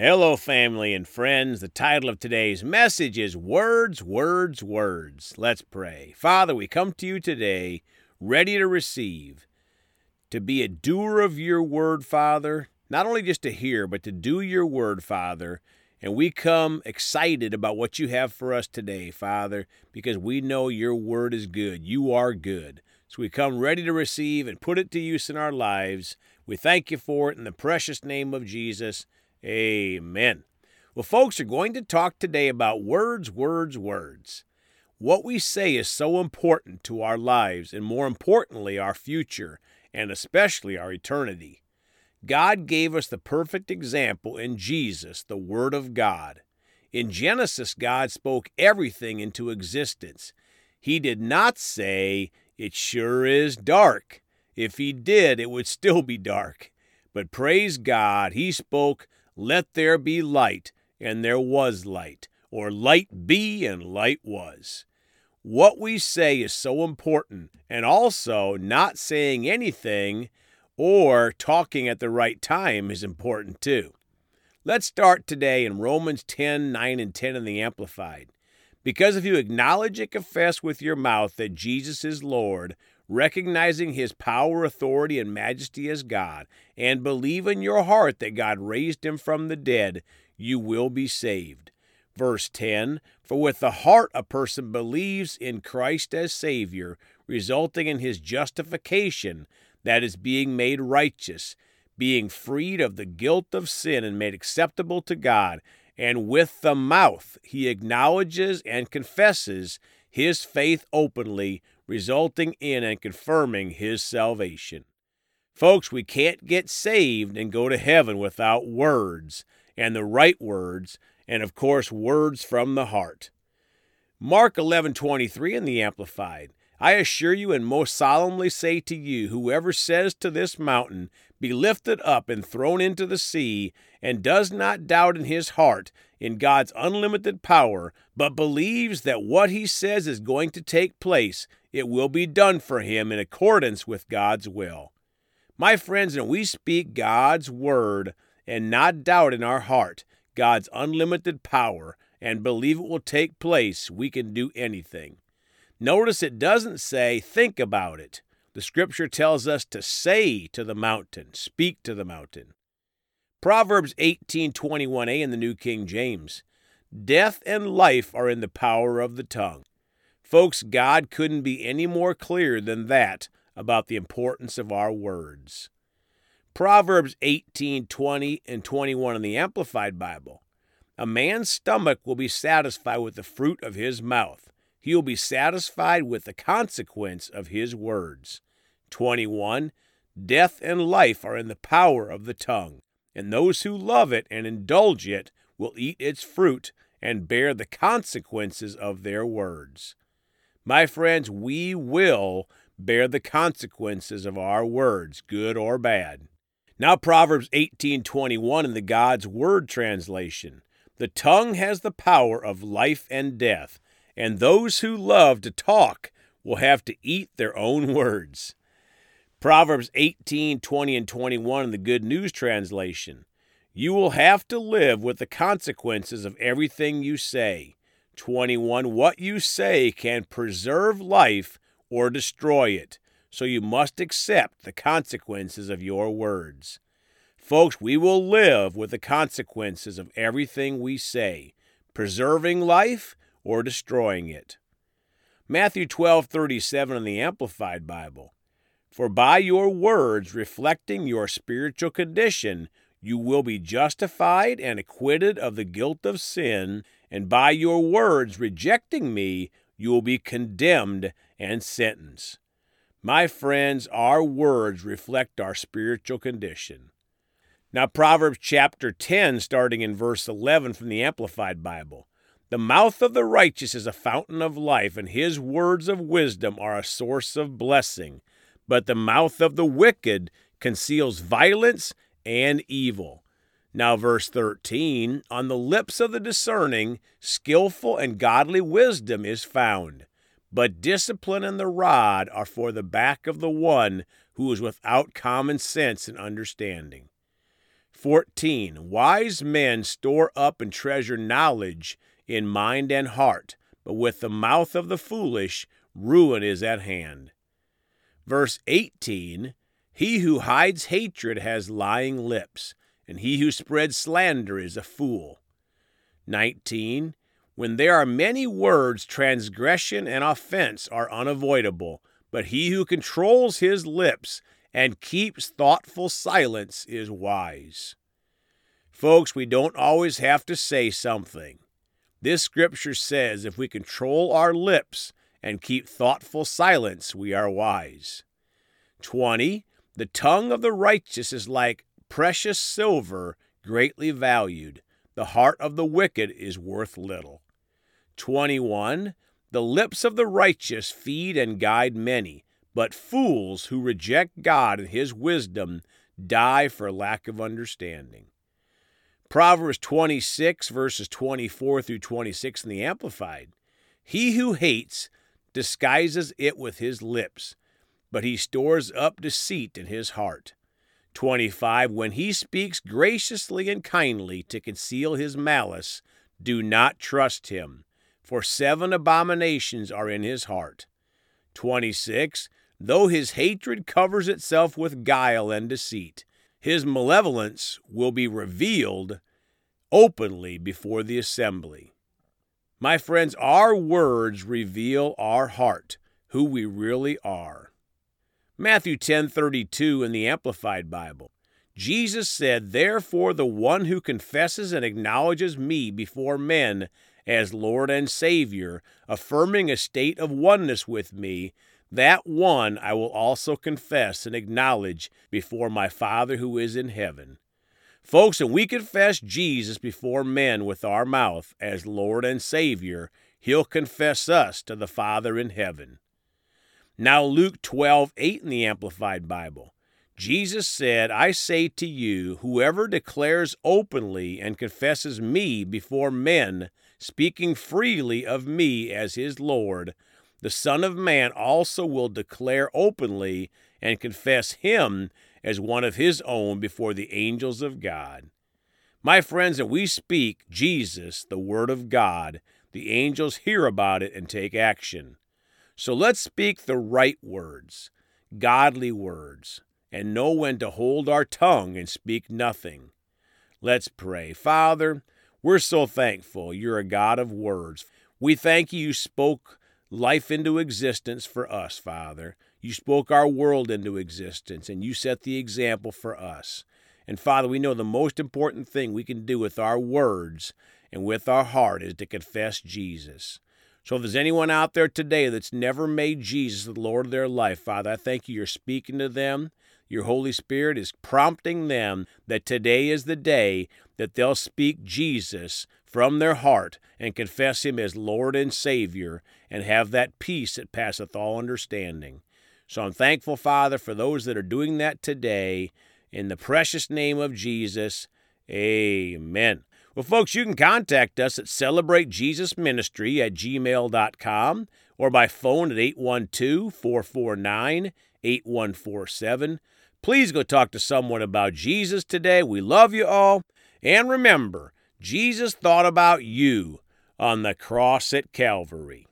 Hello, family and friends. The title of today's message is Words, Words, Words. Let's pray. Father, we come to you today ready to receive, to be a doer of your word, Father, not only just to hear, but to do your word, Father. And we come excited about what you have for us today, Father, because we know your word is good. You are good. So we come ready to receive and put it to use in our lives. We thank you for it in the precious name of Jesus. Amen. Well, folks are going to talk today about words, words, words. What we say is so important to our lives, and more importantly, our future, and especially our eternity. God gave us the perfect example in Jesus, the Word of God. In Genesis, God spoke everything into existence. He did not say, It sure is dark. If He did, it would still be dark. But praise God, He spoke, Let there be light, and there was light, or light be, and light was. What we say is so important, and also not saying anything or talking at the right time is important too. Let's start today in Romans 10 9 and 10 in the Amplified. Because if you acknowledge and confess with your mouth that Jesus is Lord, recognizing his power, authority, and majesty as God, and believe in your heart that God raised him from the dead, you will be saved. Verse 10 For with the heart a person believes in Christ as Savior, resulting in his justification, that is, being made righteous, being freed of the guilt of sin and made acceptable to God. And with the mouth he acknowledges and confesses his faith openly, resulting in and confirming his salvation. Folks, we can't get saved and go to heaven without words, and the right words, and of course, words from the heart. Mark 11:23 in the Amplified. I assure you and most solemnly say to you, whoever says to this mountain, Be lifted up and thrown into the sea, and does not doubt in his heart in God's unlimited power, but believes that what he says is going to take place, it will be done for him in accordance with God's will. My friends, and we speak God's word and not doubt in our heart God's unlimited power and believe it will take place, we can do anything. Notice it doesn't say, think about it. The scripture tells us to say to the mountain, speak to the mountain. Proverbs 18:21a in the New King James. Death and life are in the power of the tongue. Folks, God couldn't be any more clear than that about the importance of our words. Proverbs 18:20 and 21 in the Amplified Bible. A man's stomach will be satisfied with the fruit of his mouth he will be satisfied with the consequence of his words. 21. Death and life are in the power of the tongue, and those who love it and indulge it will eat its fruit and bear the consequences of their words. My friends, we will bear the consequences of our words, good or bad. Now Proverbs 18:21 in the God's Word translation. The tongue has the power of life and death and those who love to talk will have to eat their own words. Proverbs 18, 20, and 21 in the Good News Translation. You will have to live with the consequences of everything you say. 21. What you say can preserve life or destroy it, so you must accept the consequences of your words. Folks, we will live with the consequences of everything we say, preserving life or destroying it. Matthew 12:37 in the Amplified Bible. For by your words reflecting your spiritual condition, you will be justified and acquitted of the guilt of sin, and by your words rejecting me, you will be condemned and sentenced. My friends, our words reflect our spiritual condition. Now, Proverbs chapter 10, starting in verse 11 from the Amplified Bible. The mouth of the righteous is a fountain of life, and his words of wisdom are a source of blessing. But the mouth of the wicked conceals violence and evil. Now, verse 13 On the lips of the discerning, skillful and godly wisdom is found. But discipline and the rod are for the back of the one who is without common sense and understanding. 14. Wise men store up and treasure knowledge in mind and heart, but with the mouth of the foolish, ruin is at hand. Verse 18 He who hides hatred has lying lips, and he who spreads slander is a fool. 19. When there are many words, transgression and offense are unavoidable, but he who controls his lips and keeps thoughtful silence is wise. Folks, we don't always have to say something. This scripture says if we control our lips and keep thoughtful silence, we are wise. 20. The tongue of the righteous is like precious silver, greatly valued. The heart of the wicked is worth little. 21. The lips of the righteous feed and guide many, but fools who reject God and his wisdom die for lack of understanding. Proverbs 26, verses 24 through 26 in the Amplified. He who hates disguises it with his lips, but he stores up deceit in his heart. 25. When he speaks graciously and kindly to conceal his malice, do not trust him for seven abominations are in his heart. 26. Though his hatred covers itself with guile and deceit, his malevolence will be revealed openly before the assembly. My friends, our words reveal our heart, who we really are. Matthew 10:32 in the Amplified Bible. Jesus said, "Therefore the one who confesses and acknowledges me before men as Lord and Savior, affirming a state of oneness with me, that one I will also confess and acknowledge before my Father who is in heaven. Folks, if we confess Jesus before men with our mouth as Lord and Savior, He'll confess us to the Father in heaven. Now, Luke 12 8 in the Amplified Bible. Jesus said, I say to you, whoever declares openly and confesses me before men, speaking freely of me as his Lord, the Son of Man also will declare openly and confess him as one of his own before the angels of God. My friends, if we speak Jesus, the Word of God, the angels hear about it and take action. So let's speak the right words, godly words, and know when to hold our tongue and speak nothing. Let's pray. Father, we're so thankful you're a God of words. We thank you you spoke life into existence for us, Father. You spoke our world into existence, and you set the example for us. And Father, we know the most important thing we can do with our words and with our heart is to confess Jesus. So if there's anyone out there today that's never made Jesus the Lord of their life, Father, I thank you you're speaking to them. Your Holy Spirit is prompting them that today is the day that they'll speak Jesus from their heart and confess Him as Lord and Savior and have that peace that passeth all understanding. So I'm thankful, Father, for those that are doing that today. In the precious name of Jesus, amen. Well, folks, you can contact us at Celebrate Jesus Ministry at gmail.com or by phone at 812 449 8147. Please go talk to someone about Jesus today. We love you all. And remember, Jesus thought about you on the cross at Calvary.